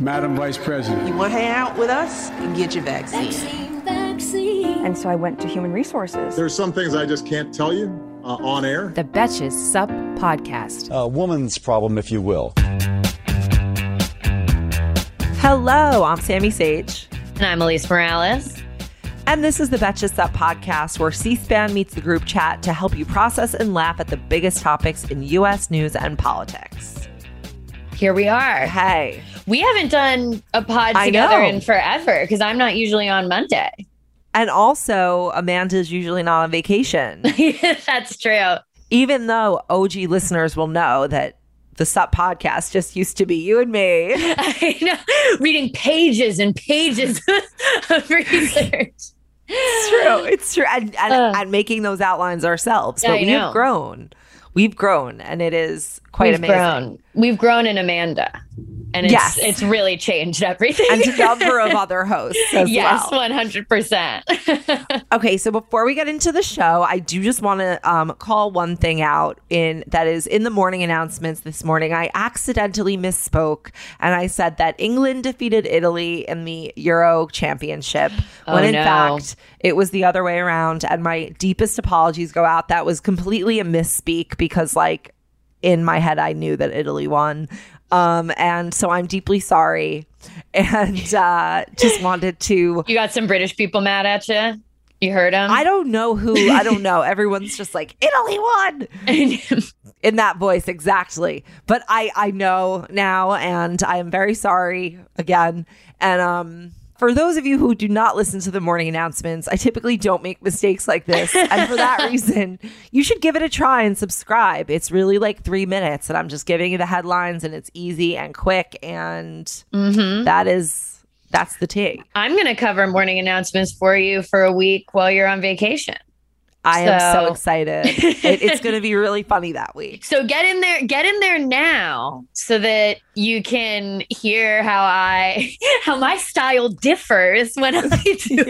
Madam Vice President. You want to hang out with us? Get your vaccine. Vaccine, vaccine. And so I went to human resources. There's some things I just can't tell you uh, on air. The Betches Sup Podcast. A woman's problem, if you will. Hello, I'm Sami Sage. And I'm Alise Morales. And this is the Betches Sup podcast, where C SPAN meets the group chat to help you process and laugh at the biggest topics in U.S. news and politics. Here we are. Hey. We haven't done a pod I together know. in forever because I'm not usually on Monday. And also, Amanda's usually not on vacation, That's true. even though OG listeners will know that the Sup podcast just used to be you and me. I know. Reading pages and pages of research. It's true. It's true. And, and, Uh. and making those outlines ourselves. But we've grown. We've grown, and it is quite We've amazing. grown. We've grown in Amanda. And it's, Yes. it's really changed everything. And a number of other hosts as yes, well. 100%. Okay, so before we get into the show, I do just want to um, call one thing out in that is in the morning announcements this morning. I accidentally misspoke and I said that England defeated Italy in the Euro Championship when Oh, in no. fact it was the other way around. And my deepest apologies go out. That was completely a misspeak because, like, in my head, I knew that Italy won. Um, and so I'm deeply sorry and uh, just wanted to you got some British people mad at you? You heard them? I don't know who. I don't know. Everyone's just like Italy won in that voice exactly. But I I know now, and I am very sorry again. And um, for those of you who do not listen to the morning announcements, I typically don't make mistakes like this, and for that reason, you should give it a try and subscribe. It's really like three minutes, and I'm just giving you the headlines, and it's easy and quick, and mm-hmm. that is that's the tea. I'm going to cover morning announcements for you for a week while you're on vacation. I am so So- excited. it, it's going to be really funny that week. So get in there, get in there now so that you can hear how I how my style differs when I do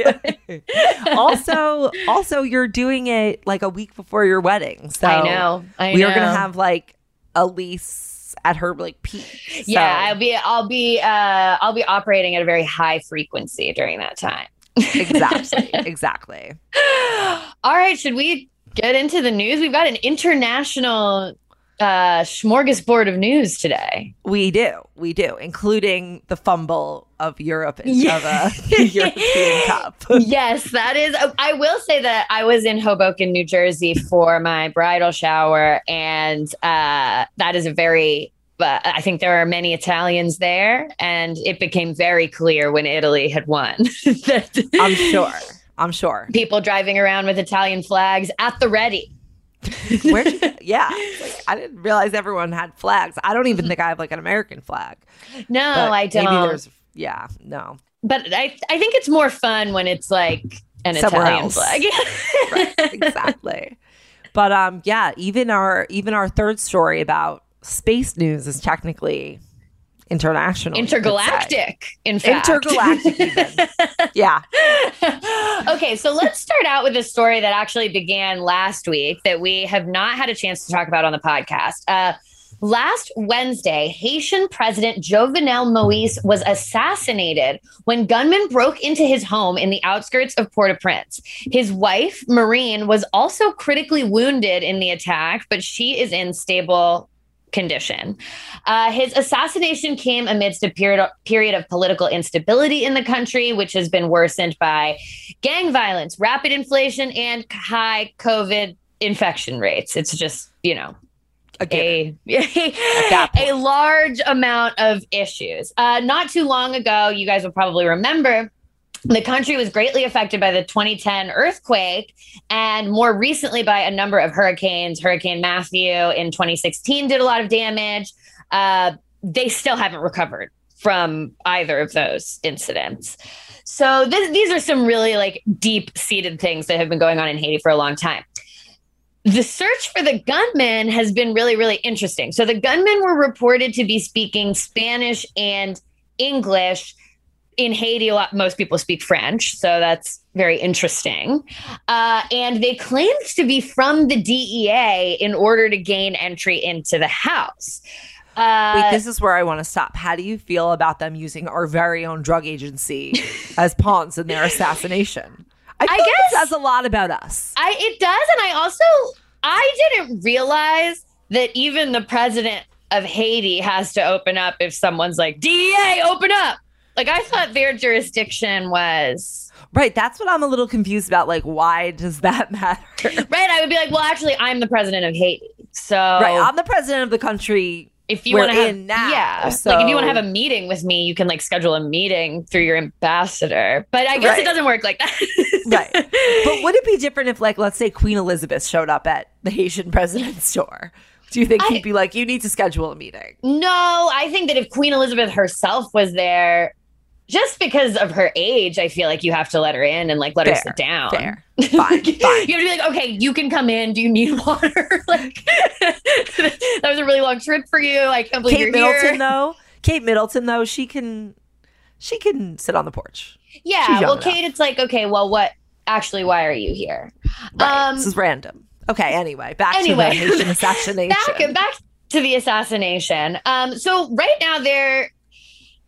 it. also, also, you're doing it like a week before your wedding. So I know. I we know. are going to have like Alise at her like peak. Yeah, I'll be I'll be uh I'll be operating at a very high frequency during that time. Exactly, exactly. All right, should we get into the news? We've got an international uh smorgasbord of news today. We do, we do, including the fumble of Europe of Yeah. a European Cup. yes, that is. I will say that I was in Hoboken, New Jersey for my bridal shower, and uh, that is a very. But I think there are many Italians there, and it became very clear when Italy had won that I'm sure. I'm sure. people driving around with Italian flags at the ready. Where? Yeah, Like, I didn't realize everyone had flags. I don't even think I have like an American flag. No, but I don't. Maybe there's. Yeah, no. but I, I think it's more fun when it's like an Somewhere Italian else. flag. right exactly but um yeah even our even our third story about space news is technically international you could say. Intergalactic, in fact. intergalactic even. yeah okay, so let's start out with a story that actually began last week that we have not had a chance to talk about on the podcast. Uh, last Wednesday, Haitian President Jovenel Moise was assassinated when gunmen broke into his home in the outskirts of Port au Prince. His wife, Marine, was also critically wounded in the attack, but she is in stable condition. Uh, his assassination came amidst a period period of political instability in the country, which has been worsened by gang violence, rapid inflation, and high COVID infection rates. It's just you know a that a large amount of issues. Uh, not too long ago, you guys will probably remember. The country was greatly affected by the 2010 earthquake and more recently by a number of hurricanes. Hurricane Matthew in 2016 did a lot of damage. Uh, they still haven't recovered from either of those incidents. So these are some really like deep seated things that have been going on in Haiti for a long time. The search for the gunmen has been really, really interesting. So the gunmen were reported to be speaking Spanish and English. In Haiti, a lot most people speak French, so that's very interesting. Uh, and they claimed to be from the DEA in order to gain entry into the house. Uh, Wait, this is where I want to stop. How do you feel about them using our very own drug agency as pawns in their assassination? I, I guess that's a lot about us. I it does, and I also I didn't realize that even the president of Haiti has to open up if someone's like DEA, open up. Like I thought their jurisdiction was right. That's what I'm a little confused about. Like, why does that matter? right. I would be like, well, actually, I'm the president of Haiti, so right. I'm the president of the country if you want to have now, yeah so. like if you want to have a meeting with me you can like schedule a meeting through your ambassador but i guess right. it doesn't work like that right but would it be different if like let's say queen elizabeth showed up at the haitian president's door do you think I, he'd be like you need to schedule a meeting no i think that if queen elizabeth herself was there just because of her age, I feel like you have to let her in and like let fair, her sit down. Fair. Fine, fine. you have to be like, okay, you can come in. Do you need water? like that was a really long trip for you. I can't believe Kate Middleton, here. though. Kate Middleton, though, she can she can sit on the porch. Yeah. Well, enough. Kate, it's like, okay, well, what actually? Why are you here? Right. Um, this is random. Okay. Anyway, back anyway. to the assassination. back back to the assassination. Um. So right now there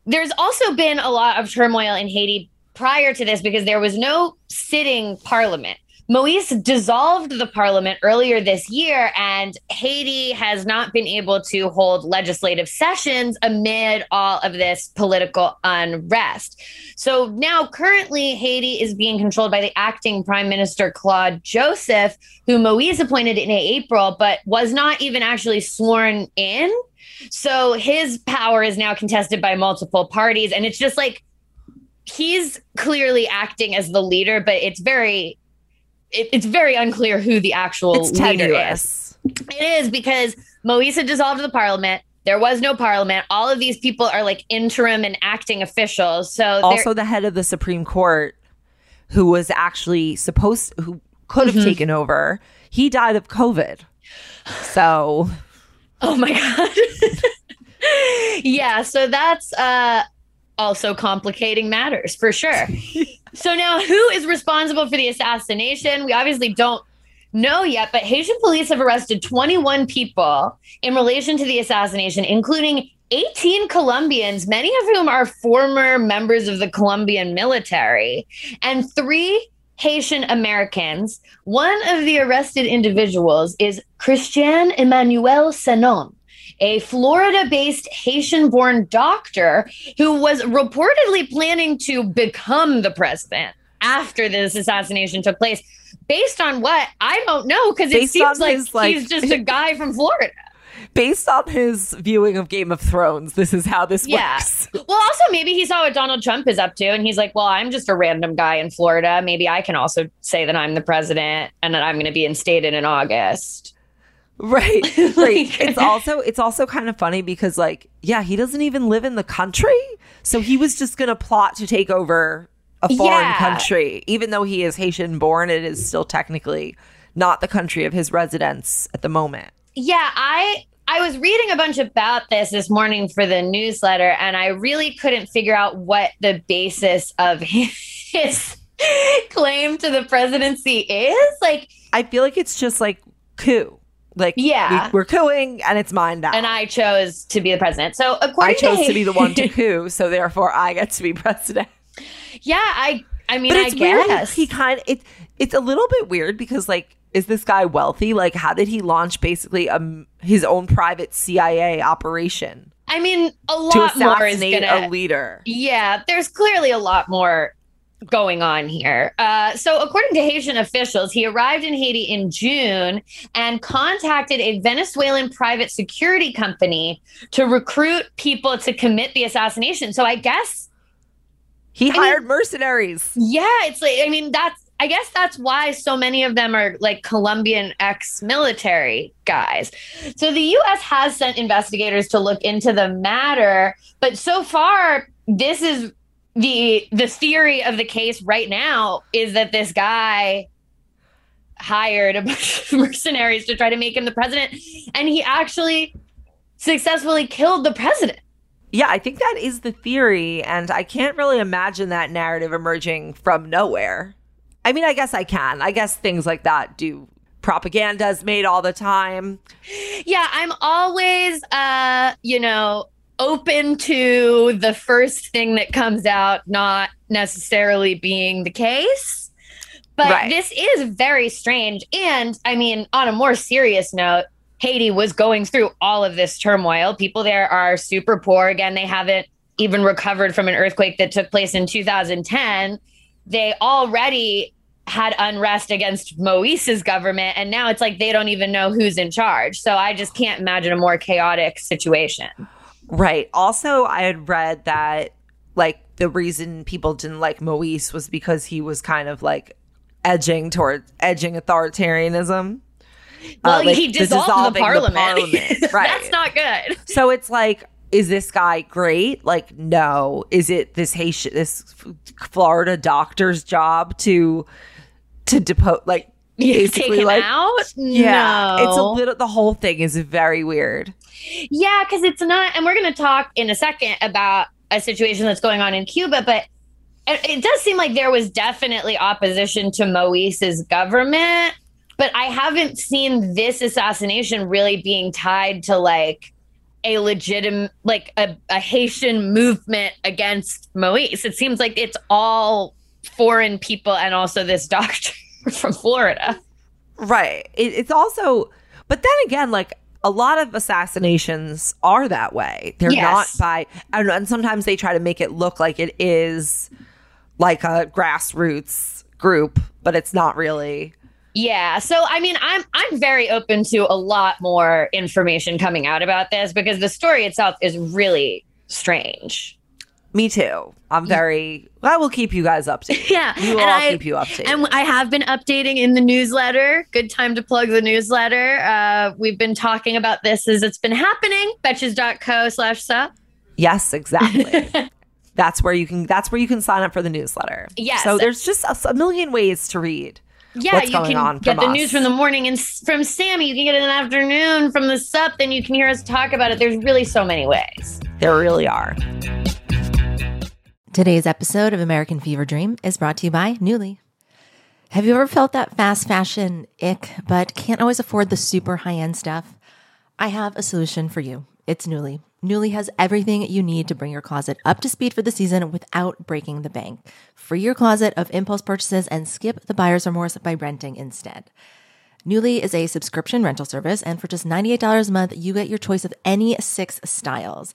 there's also been a lot of turmoil in Haiti prior to this because there was no sitting parliament. Moise dissolved the parliament earlier this year, and Haiti has not been able to hold legislative sessions amid all of this political unrest. So now, currently, Haiti is being controlled by the acting prime minister, Claude Joseph, who Moise appointed in April, but was not even actually sworn in. So his power is now contested by multiple parties. And it's just like he's clearly acting as the leader, but it's very it, it's very unclear who the actual it's leader tenuous. is. It is because Moise had dissolved the parliament. There was no parliament. All of these people are like interim and acting officials. So also the head of the Supreme Court, who was actually supposed who could have mm-hmm. taken over, he died of COVID. So Oh my god. yeah, so that's uh also complicating matters for sure. so now who is responsible for the assassination? We obviously don't know yet, but Haitian police have arrested 21 people in relation to the assassination, including 18 Colombians, many of whom are former members of the Colombian military, and three Haitian Americans. One of the arrested individuals is Christian Emmanuel Sanon, a Florida based Haitian born doctor who was reportedly planning to become the president after this assassination took place. Based on what? I don't know because it seems like, his, like he's just a guy from Florida based on his viewing of Game of Thrones, this is how this yeah. works. Well, also maybe he saw what Donald Trump is up to, and he's like, "Well, I'm just a random guy in Florida. Maybe I can also say that I'm the president and that I'm going to be instated in August." Right. like, it's also it's also kind of funny because like yeah, he doesn't even live in the country. So he was just going to plot to take over a foreign yeah. country even though he is Haitian born it is still technically not the country of his residence at the moment. Yeah, I I was reading a bunch about this this morning for the newsletter, and I really couldn't figure out what the basis of his claim to the presidency is. Like, I feel like it's just like coup. Like, yeah, we, are cooing, and it's mine now. And I chose to be the president. So, according I chose to, to be the one to coup, so therefore I get to be president. Yeah, I. I mean, but it's I guess he kind of it. It's a little bit weird because like is this guy wealthy? Like, how did he launch basically um, his own private CIA operation? I mean, a lot more is gonna, a leader. Yeah, there's clearly a lot more going on here. Uh, so, according to Haitian officials, he arrived in Haiti in June and contacted a Venezuelan private security company to recruit people to commit the assassination. So, I guess He I hired mean- mercenaries. Yeah, it's like I mean that's I guess that's why so many of them are like Colombian ex-military guys. So the US has sent investigators to look into the matter, but so far this is the the theory of the case right now is that this guy hired a bunch of mercenaries to try to make him the president and he actually successfully killed the president. Yeah, I think that is the theory, and I can't really imagine that narrative emerging from nowhere. I mean, I guess I can. I guess things like that do propaganda is made all the time. yeah i'm always uh you know open to the first thing that comes out not necessarily being the case but Right. this is very strange and i mean on a more serious note haiti was going through all of this turmoil people there are super poor again they haven't even recovered from an earthquake that took place in 2010 they already had unrest against Moise's government, and now it's like they don't even know who's in charge. So I just can't imagine a more chaotic situation. Right. Also, I had read that like the reason people didn't like Moise was because he was kind of like edging towards edging authoritarianism. Well, Uh, like he dissolved the, dissolving parliament. parliament. Right. That's not good. So it's like, is this guy great? Like, no. Is it this Haitian, this Florida doctor's job to to depose? Like, basically, him like, out? yeah, no. it's a little. The whole thing is very weird. Yeah, because it's not, and we're going to talk in a second about a situation that's going on in Cuba, but it, it does seem like there was definitely opposition to Moise's government, but I haven't seen this assassination really being tied to like a legitimate, like a, a Haitian movement against Moise. It seems like it's all foreign people and also this doctor from Florida. Right. It, it's also, but then again, like a lot of assassinations are that way. They're Yes. not by, and, and sometimes they try to make it look like it is like a grassroots group, but it's not really. Yeah. So I mean, I'm I'm very open to a lot more information coming out about this because the story itself is really strange. Me too. I'm very. I will keep you guys updated. Yeah, we will all I- keep you updated. And I have been updating in the newsletter. Good time to plug the newsletter. Uh, we've been talking about this as it's been happening. Betches.co slash sup. yes, exactly. that's where you can. That's where you can sign up for the newsletter. Yes. So there's just a, a million ways to read. Yeah, you can on get the us. news from the morning and from Sami. You can get it in the afternoon from the sup. Then you can hear us talk about it. There's really so many ways. There really are. Today's episode of American Fever Dream is brought to you by Nuuly. Have you ever felt that fast fashion ick, but can't always afford the super high end stuff? I have a solution for you. It's Nuuly. Nuuly has everything you need to bring your closet up to speed for the season without breaking the bank. Free your closet of impulse purchases and skip the buyer's remorse by renting instead. Nuuly is a subscription rental service, and for just $98 a month, you get your choice of any six styles.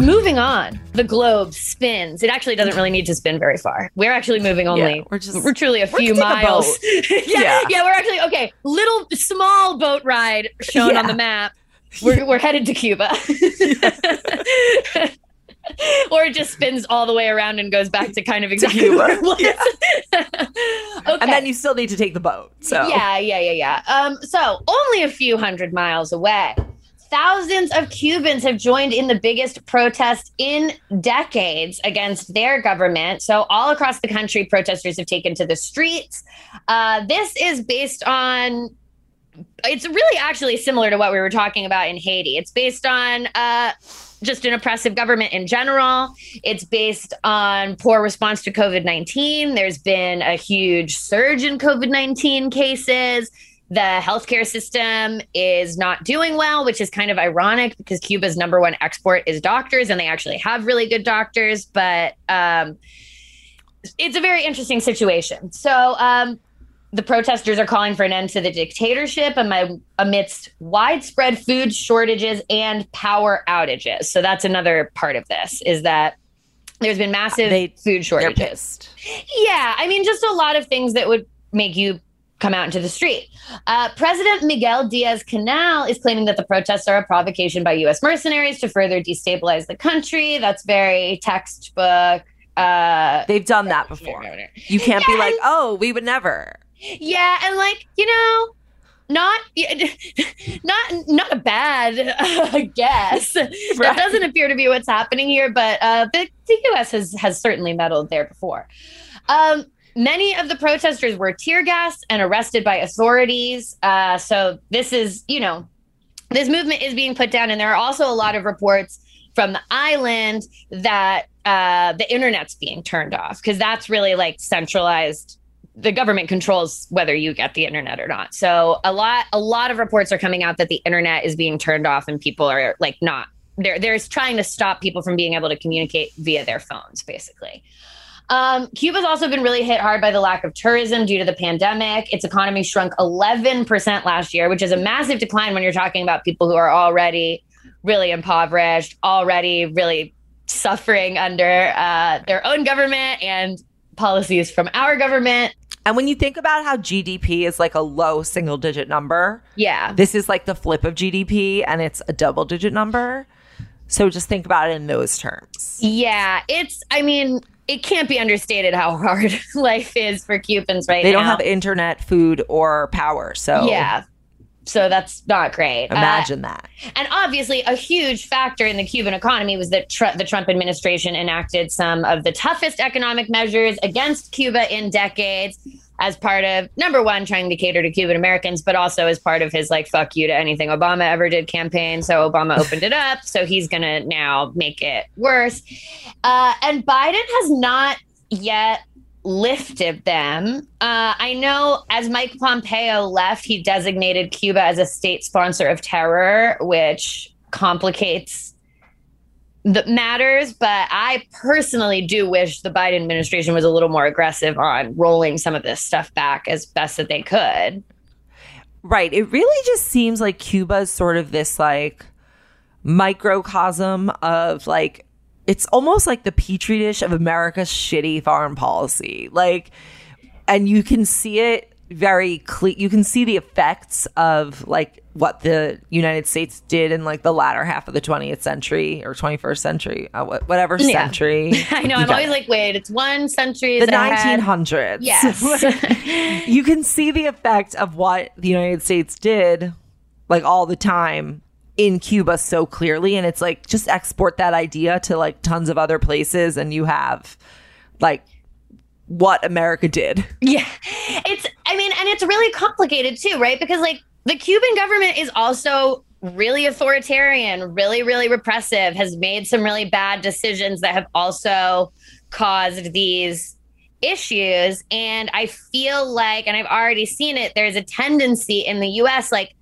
Moving on, the globe spins. It actually doesn't really need to spin very far. We're actually moving only. Yeah, we're just- we're truly a few taking a miles. yeah, Yeah. yeah, We're actually okay. Little small boat ride shown on the map. We're we're headed to Cuba. or it just spins all the way around and goes back to kind of exactly Cuba. was. okay. And then you still need to take the boat. So Yeah, yeah, yeah, yeah. Um, so only a few hundred miles away. Thousands of Cubans have joined in the biggest protest in decades against their government. So, all across the country, protesters have taken to the streets. Uh, this is based on it's really actually similar to what we were talking about in Haiti. It's based on uh, just an oppressive government in general. It's based on poor response to COVID 19. There's been a huge surge in COVID 19 cases. The healthcare system is not doing well, which is kind of ironic because Cuba's number one export is doctors, and they actually have really good doctors. But um, it's a very interesting situation. So, um, the protesters are calling for an end to the dictatorship amidst widespread food shortages and power outages. So that's another part of this is that there's been massive they, food shortages. Yeah, I mean, just a lot of things that would make you come out into the street. Uh, President Miguel Diaz Canel is claiming that the protests are a provocation by U.S. mercenaries to further destabilize the country. That's very textbook. Uh, They've done that before. You can't yeah, be like, oh, we would never. Yeah, and like you know, not not not a bad uh, guess. Right. That doesn't appear to be what's happening here, but uh, the, the U.S. has has certainly meddled there before. Um, many of the protesters were tear gassed and arrested by authorities. Uh, so this is you know, this movement is being put down, and there are also a lot of reports from the island that uh, the internet's being turned off because that's really like centralized the government controls whether you get the internet or not. So a lot a lot of reports are coming out that the internet is being turned off and people are like not they're they're trying to stop people from being able to communicate via their phones basically. Um, Cuba's also been really hit hard by the lack of tourism due to the pandemic. Its economy shrunk 11% last year, which is a massive decline when you're talking about people who are already really impoverished, already really suffering under uh, their own government and policies from our government. And when you think about how GDP is like a low single digit number, yeah, this is like the flip of GDP and it's a double digit number. So just think about it in those terms. Yeah, it's, I mean, it can't be understated how hard life is for Cubans right now. They don't have internet, food, or power. So, yeah, so that's not great. Imagine uh, that. And obviously, a huge factor in the Cuban economy was that tr- the Trump administration enacted some of the toughest economic measures against Cuba in decades as part of number one, trying to cater to Cuban Americans, but also as part of his like fuck you to anything Obama ever did campaign. So Obama opened it up. So he's to now make it worse. Uh, and Biden has not yet lifted them. Uh, I know as Mike Pompeo left, he designated Cuba as a state sponsor of terror, which complicates the matters. But I personally do wish the Biden administration was a little more aggressive on rolling some of this stuff back as best that they could. Right. It really just seems like Cuba's sort of this like microcosm of like it's almost like the petri dish of America's shitty foreign policy. Like, and you can see it very clear. You can see the effects of like what the United States did in like the latter half of the 20th century or 21st century, uh, whatever yeah. century. I know. I'm always it. like, wait, it's one century. The 1900s. Yes. you can see the effect of what the United States did like all the time in Cuba so clearly. And it's like, just export that idea to like tons of other places and you have like what America did. Yeah. It's, I mean, and it's really complicated too, right? Because like the Cuban government is also really authoritarian, really, really repressive, has made some really bad decisions that have also caused these issues. And I feel like, and I've already seen it, there's a tendency in the US, like,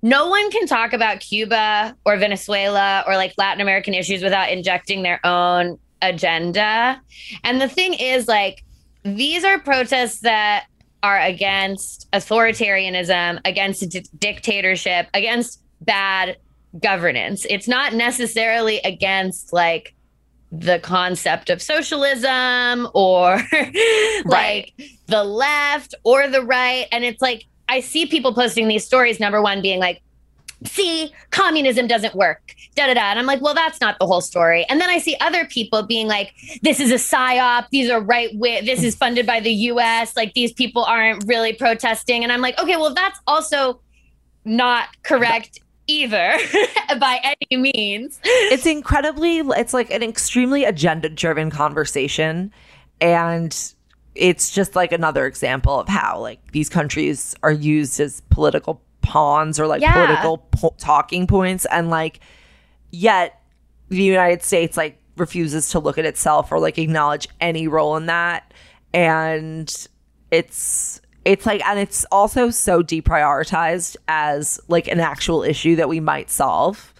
no one can talk about Cuba or Venezuela or like Latin American issues without injecting their own agenda. And the thing is, like, these are protests that are against authoritarianism, against d- dictatorship, against bad governance. It's not necessarily against like the concept of socialism or like right. the left or the right. And it's like, I see people posting these stories, number one being like, see, communism doesn't work. Da da da. And I'm like, well, that's not the whole story. And then I see other people being like, this is a psyop. These are right wing. This is funded by the US. Like these people aren't really protesting. And I'm like, okay, well, that's also not correct either by any means. It's incredibly, it's like an extremely agenda driven conversation. And it's just like another example of how like these countries are used as political pawns or like Yeah. political po- talking points. And like, yet the United States like refuses to look at itself or like acknowledge any role in that. And it's, it's like, and it's also so deprioritized as like an actual issue that we might solve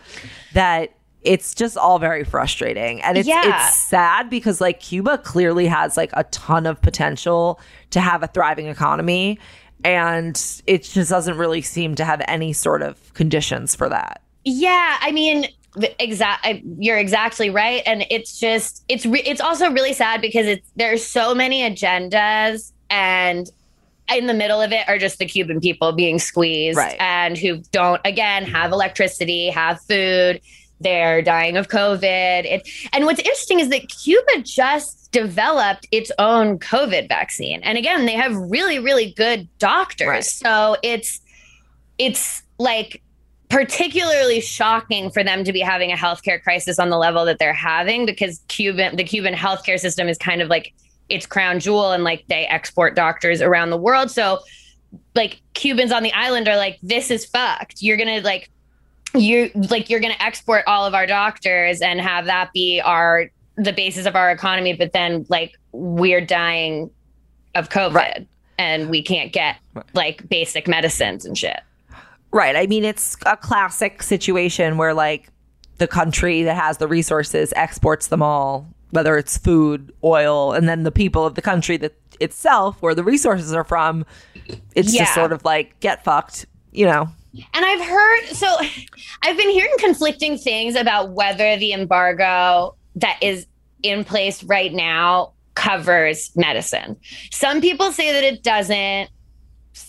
that it's just all very frustrating. And it's, Yeah. it's sad because like Cuba clearly has like a ton of potential to have a thriving economy. And it just doesn't really seem to have any sort of conditions for that. Yeah, I mean, exact. You're exactly right, and it's just it's re- it's also really sad because it's there's so many agendas, and in the middle of it are just the Cuban people being squeezed, Right. and who don't again have electricity, have food. They're dying of COVID. It, and what's interesting is that Cuba just developed its own COVID vaccine, and again, they have really, really good doctors. Right. So it's it's like particularly shocking for them to be having a healthcare crisis on the level that they're having because Cuban the Cuban healthcare system is kind of like its crown jewel and like they export doctors around the world. So like Cubans on the island are like this is fucked. You're going to like you like you're going to export all of our doctors and have that be our the basis of our economy but then like we're dying of covid and we can't get like basic medicines and shit. Right. I mean, it's a classic situation where like the country that has the resources exports them all, whether it's food, oil, and then the people of the country that itself, where the resources are from, it's Yeah. just sort of like get fucked, you know. And I've heard so I've been hearing conflicting things about whether the embargo that is in place right now covers medicine. Some people say that it doesn't.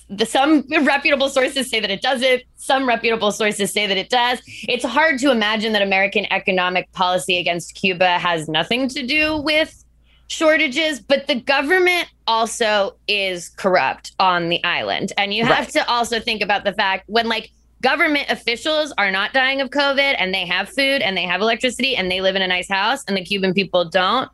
The, some reputable sources say that it doesn't. Some reputable sources say that it does. It's hard to imagine that American economic policy against Cuba has nothing to do with shortages, but the government also is corrupt on the island. And you have Right. to also think about the fact when like government officials are not dying of COVID and they have food and they have electricity and they live in a nice house and the Cuban people don't,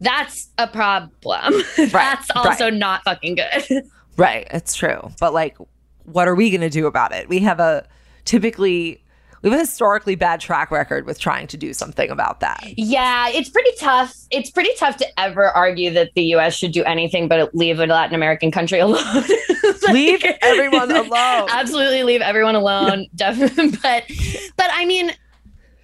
that's a problem. that's also not fucking good. Right. It's true. But like, what are we going to do about it? We have a typically, we have a historically bad track record with trying to do something about that. Yeah, it's pretty tough. It's pretty tough to ever argue that the US should do anything but leave a Latin American country alone. leave everyone alone. Absolutely leave everyone alone. Definitely. But but I mean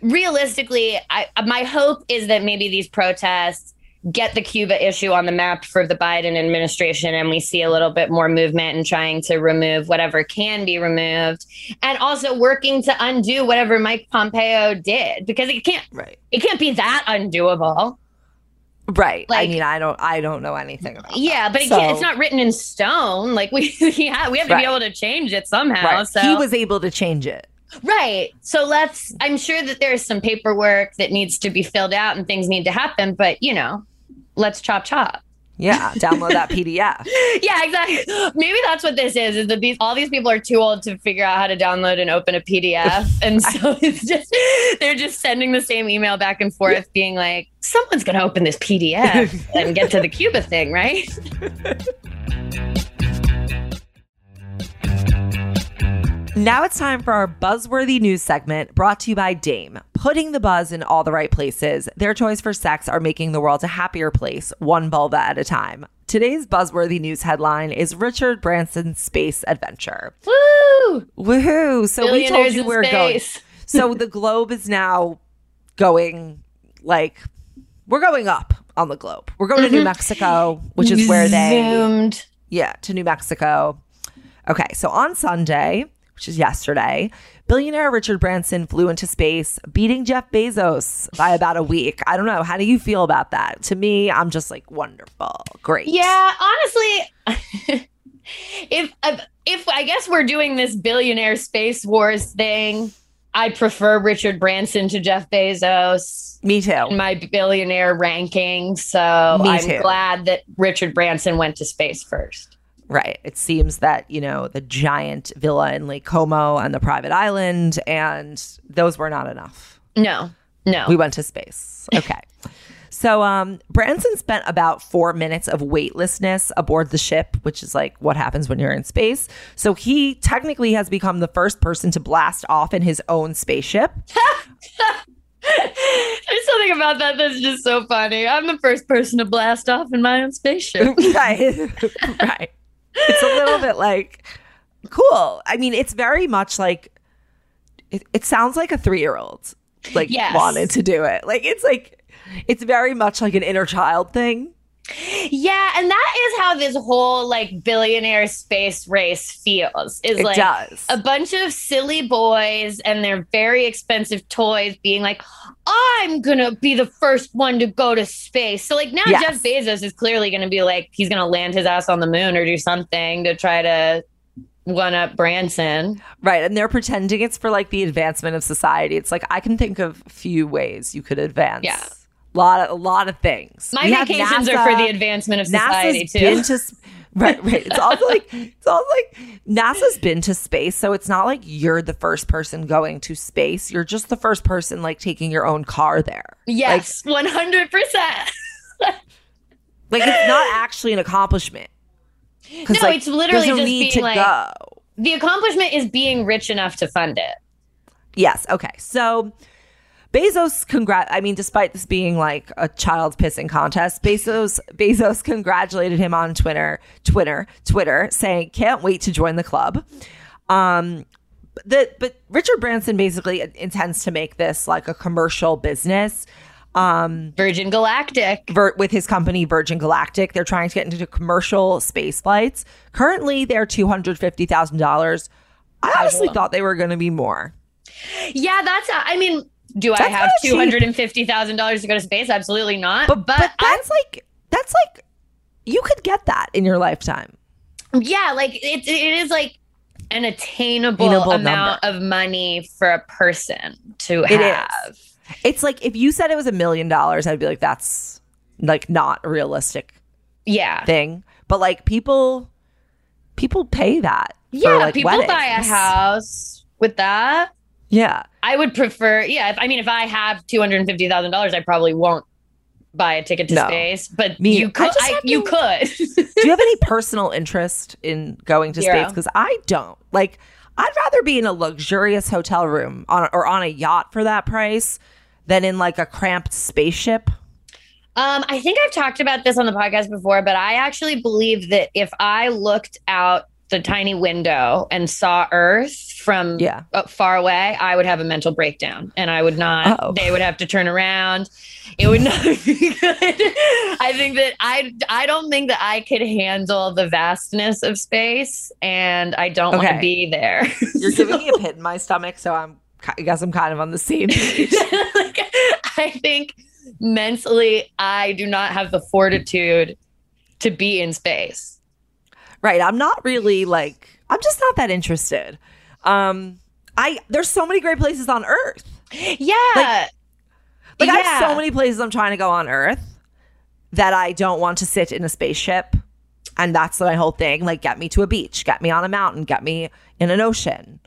realistically, I my hope is that maybe these protests get the Cuba issue on the map for the Biden administration and we see a little bit more movement in trying to remove whatever can be removed and also working to undo whatever Mike Pompeo did because it can't Right. it can't be that undoable. Right. Like, I mean, I don't, I don't know anything about Yeah, that. but it So- can't, it's not written in stone. Like we yeah, we have to Right. be able to change it somehow. Right. So He was able to change it. Right. So let's, I'm sure that there's some paperwork that needs to be filled out and things need to happen, but you know, let's chop chop. Yeah. Download that PDF. Yeah, exactly. Maybe that's what this is, is that these, all these people are too old to figure out how to download and open a PDF. And so it's just, they're just sending the same email back and forth being like, someone's going to open this PDF and get to the Cuba thing, right? Now it's time for our buzzworthy news segment brought to you by Dame. Putting the buzz in all the right places. Their toys for sex are making the world a happier place, one vulva at a time. Today's buzzworthy news headline is Richard Branson's space adventure. Woo! Woohoo! So we told you in we're going. So the globe is now going like we're going up on the globe. We're going to New mm-hmm. Mexico, which is where they Zoomed. yeah, to New Mexico. Okay, so on Sunday, which is yesterday, billionaire Richard Branson flew into space, beating Jeff Bezos by about a week. I don't know. How do you feel about that? To me, I'm just like, wonderful. Great. Yeah, honestly, if uh, if I guess we're doing this billionaire space wars thing, I prefer Richard Branson to Jeff Bezos Me too. in my billionaire ranking. So Me I'm too. glad that Richard Branson went to space first. Right. It seems that, you know, the giant villa in Lake Como and the private island, and those were not enough. No, no. We went to space. Okay. so um, Branson spent about four minutes of weightlessness aboard the ship, which is like what happens when you're in space. So he technically has become the first person to blast off in his own spaceship. There's something about that that's just so funny. I'm the first person to blast off in my own spaceship. right. right. It's a little bit like cool. I mean, it's very much like it, it sounds like a three year old like Yes. wanted to do it. Like it's like it's very much like an inner child thing. Yeah, and that is how this whole like billionaire space race feels. Is It like does. a bunch of silly boys and their very expensive toys being like, I'm gonna be the first one to go to space. So like now Yes. Jeff Bezos is clearly gonna be like he's gonna land his ass on the moon or do something to try to one up Branson. Right. And they're pretending it's for like the advancement of society. It's like I can think of few ways you could advance. Yeah. A lot of a lot of things. My We vacations are for the advancement of society NASA's too. been to right, right. It's also like it's also like NASA's been to space, so it's not like you're the first person going to space. You're just the first person like taking your own car there. yes, one hundred percent. Like it's not actually an accomplishment. No, like, it's literally no just being like- go. The accomplishment is being rich enough to fund it. Yes. Okay. So Bezos congrat I mean, despite this being like a child's pissing contest, Bezos Bezos congratulated him on Twitter, Twitter, Twitter, saying, Can't wait to join the club. Um the but Richard Branson basically intends to make this like a commercial business. Um Virgin Galactic. Vir- with his company Virgin Galactic. They're trying to get into commercial space flights. Currently, they're two hundred fifty thousand dollars. I honestly thought they were going to be more. Yeah, that's. I mean, do I have two hundred and fifty thousand dollars to go to space? Absolutely not. But But, but, that's like that's like you could get that in your lifetime. Yeah, like it, it is like an attainable Attainable amount of money for a person to It is. have. It's like if you said it was a million dollars, I'd be like, that's like not a realistic Yeah, thing. But like people, people pay that. for, yeah. like, people buy a house with that. Yeah, I would prefer. Yeah, if, I mean, if I have two hundred and fifty thousand dollars, I probably won't buy a ticket to No. space. But Me- you could. I have you could. Do you have any personal interest in going to Zero. space? Because I don't. Like, I'd rather be in a luxurious hotel room on or on a yacht for that price than in like a cramped spaceship. Um, I think I've talked about this on the podcast before, but I actually believe that if I looked out the tiny window and saw Earth from Yeah. far away, I would have a mental breakdown, and I would not. Oh. They would have to turn around. It would not be good. I think that I I don't think that I could handle the vastness of space, and I don't want to be there. You're giving me a pit in my stomach, so I'm. I guess I'm kind of on the same page. like, I think mentally, I do not have the fortitude to be in space. Right. I'm not really like I'm just not that interested. Um I there's so many great places on earth. Yeah. Like I have so many places I'm trying to go on earth that I don't want to sit in a spaceship. And that's my whole thing. Like get me to a beach, get me on a mountain, get me in an ocean.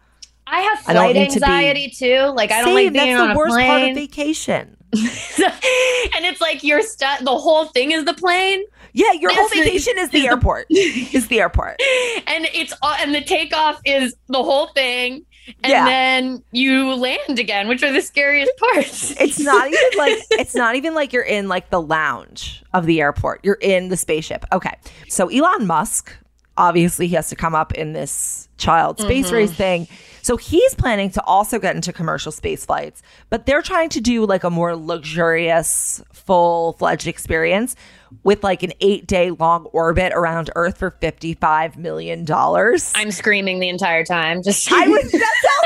I have I don't flight to be- anxiety too. Like I don't Same, like being that's on the a worst part of vacation. and it's like you're stuck. The whole thing is the plane, Yeah, your whole the- vacation is the airport. is the airport. and it's all- and the takeoff is the whole thing, and Yeah. then you land again, which are the scariest parts. It's not even like it's not even like you're in like the lounge of the airport. You're in the spaceship. Okay. So Elon Musk, obviously he has to come up in this child space Mm-hmm. race thing. So he's planning to also get into commercial space flights, but they're trying to do like a more luxurious, full-fledged experience with like an 8-day long orbit around Earth for 55 million dollars. I'm screaming the entire time. Just I would that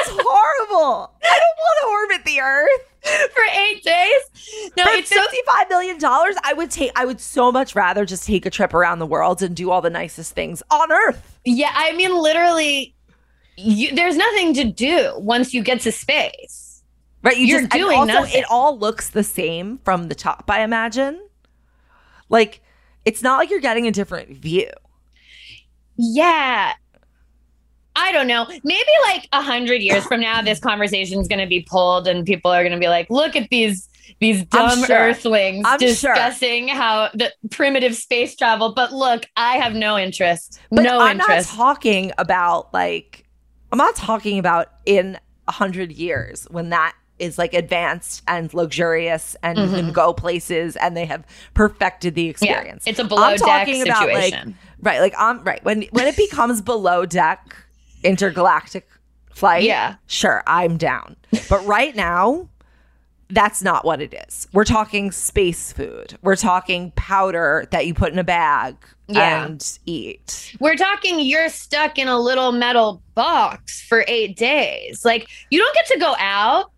sounds horrible. I don't want to orbit the Earth. for eight days. No, for it's so fifty-five million dollars, I would take. I would so much rather just take a trip around the world and do all the nicest things on Earth. Yeah, I mean, literally, you, there's nothing to do once you get to space. Right? You You're just doing also, nothing. It all looks the same from the top. I imagine. Like, it's not like you're getting a different view. Yeah. I don't know. Maybe like a hundred years from now, this conversation is going to be pulled, and people are going to be like, "Look at these these dumb sure. Earthlings I'm sure. discussing how the primitive space travel." But look, I have no interest. But no I'm interest. not talking about like I'm not talking about in a hundred years when that is like advanced and luxurious and you can go places and they have perfected the experience. Mm-hmm. it's a below I'm deck talking about like situation. right, like I'm right when when it becomes below deck intergalactic flight. Yeah. sure, I'm down. But right now. That's not what it is. We're talking space food. We're talking powder that you put in a bag Yeah. and eat. We're talking you're stuck in a little metal box for eight days. Like you don't get to go out.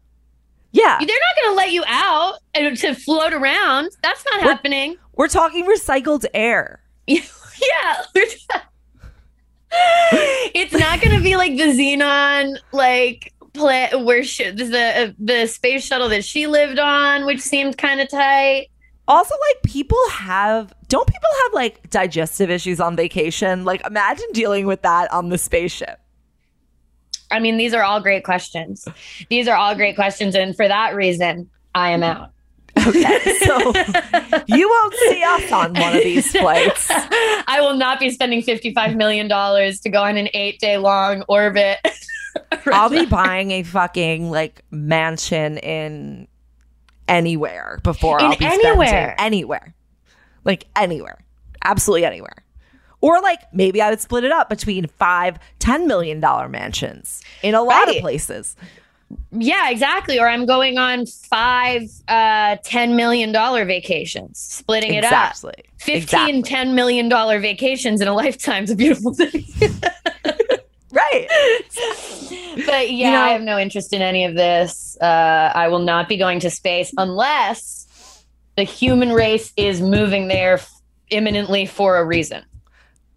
Yeah. They're not going to let you out and to float around. That's not We're- happening. We're talking recycled air. yeah. it's not going to be like the Zenon like play where she, the the space shuttle that she lived on, which seemed kind of tight. Also, like people have don't people have like digestive issues on vacation? Like imagine dealing with that on the spaceship. I mean, these are all great questions. These are all great questions, and for that reason, I am mm. out. Okay. So you won't see us on one of these flights. I will not be spending $55 million to go on an eight day long orbit. I'll be buying a fucking like mansion in anywhere before In I'll be anywhere? spending anywhere. Like anywhere. Absolutely anywhere. Or like maybe I would split it up between five, ten million dollar mansions in a lot Right. of places. yeah, exactly. Or I'm going on five uh, $10 million vacations, splitting it up. Exactly. 15 Exactly. $10 million vacations in a lifetime is a beautiful thing. Right. but yeah, know- I have no interest in any of this. Uh, I will not be going to space unless the human race is moving there f- imminently for a reason.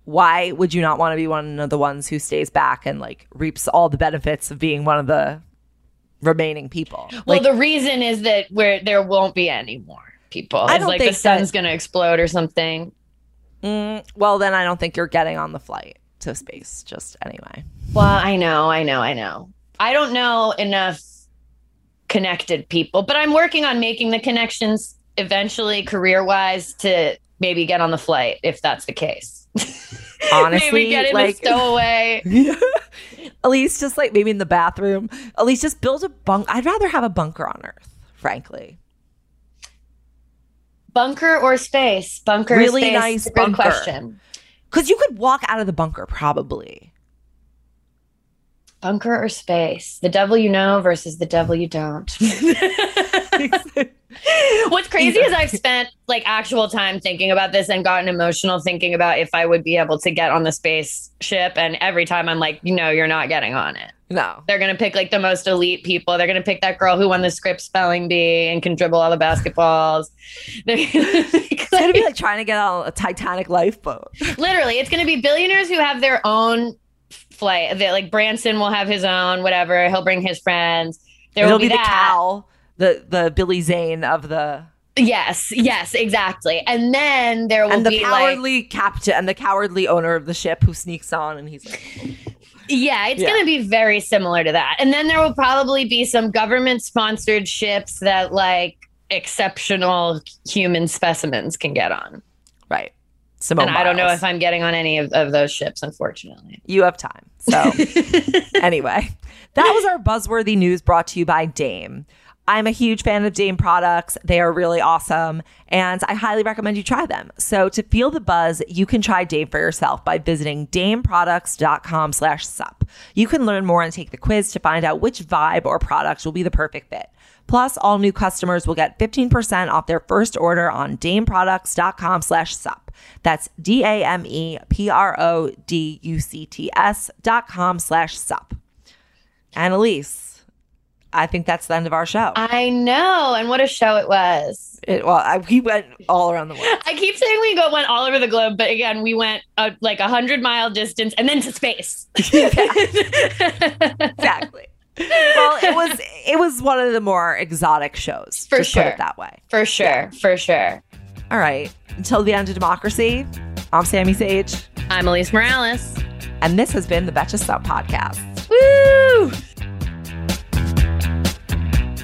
Why would you not want to be one of the ones who stays back and like reaps all the benefits of being one of the remaining people? Well, Like the reason is that where there won't be any more people. I don't like the sun's that- going to explode or something. mm, well, then I don't think you're getting on the flight to space. Just anyway. Well, I know, I know, I know. I don't know enough connected people, but I'm working on making the connections eventually career wise to maybe get on the flight if that's the case. Honestly, maybe get in like- a stowaway. At least just like maybe in the bathroom. At least just build a bunk. I'd rather have a bunker on Earth, frankly. bunker or space? Bunker Really space? nice Good bunker. question. Because you could walk out of the bunker probably. Bunker or space? The devil you know versus the devil you don't. What's crazy is I've spent like actual time thinking about this and gotten emotional thinking about if I would be able to get on the spaceship. And every time I'm like, you know, you're not getting on it. No. They're going to pick like the most elite people. They're going to pick that girl who won the Scripps spelling bee and can dribble all the basketballs. They're gonna It's gonna be like trying to get on a Titanic lifeboat. Literally, it's going to be billionaires who have their own flight. That like Branson will have his own, whatever. He'll bring his friends. There It'll will be, be, the that. Cal, the the Billy Zane of the Yes, yes, exactly. And then there will and the be like, cowardly captain and the cowardly owner of the ship who sneaks on and he's like, yeah, it's Yeah. going to be very similar to that. And then there will probably be some government sponsored ships that like exceptional human specimens can get on. right. Simone and I don't know if I'm getting on any of, of those ships, unfortunately. You have time. So, anyway, that was our buzzworthy news brought to you by Dame. I'm a huge fan of Dame products. They are really awesome, and I highly recommend you try them. So, to feel the buzz, you can try Dame for yourself by visiting dameproducts.com/sup. You can learn more and take the quiz to find out which vibe or product will be the perfect fit. Plus, all new customers will get 15% off their first order on dameproducts.com slash sup. That's D-A-M-E-P-R-O-D-U-C-T-S dot com slash sup. Annalise, I think that's the end of our show. I know. And what a show it was. It, well, I, we went all around the world. I keep saying we go went all over the globe, but again, we went uh, like a hundred mile distance and then to space. exactly. Well, it was it was one of the more exotic shows. For just put sure. it that way. For sure. For sure. All right. Until the end of democracy, I'm Sami Sage. I'm Alise Morales. And this has been the Betches Sup Podcast. Woo!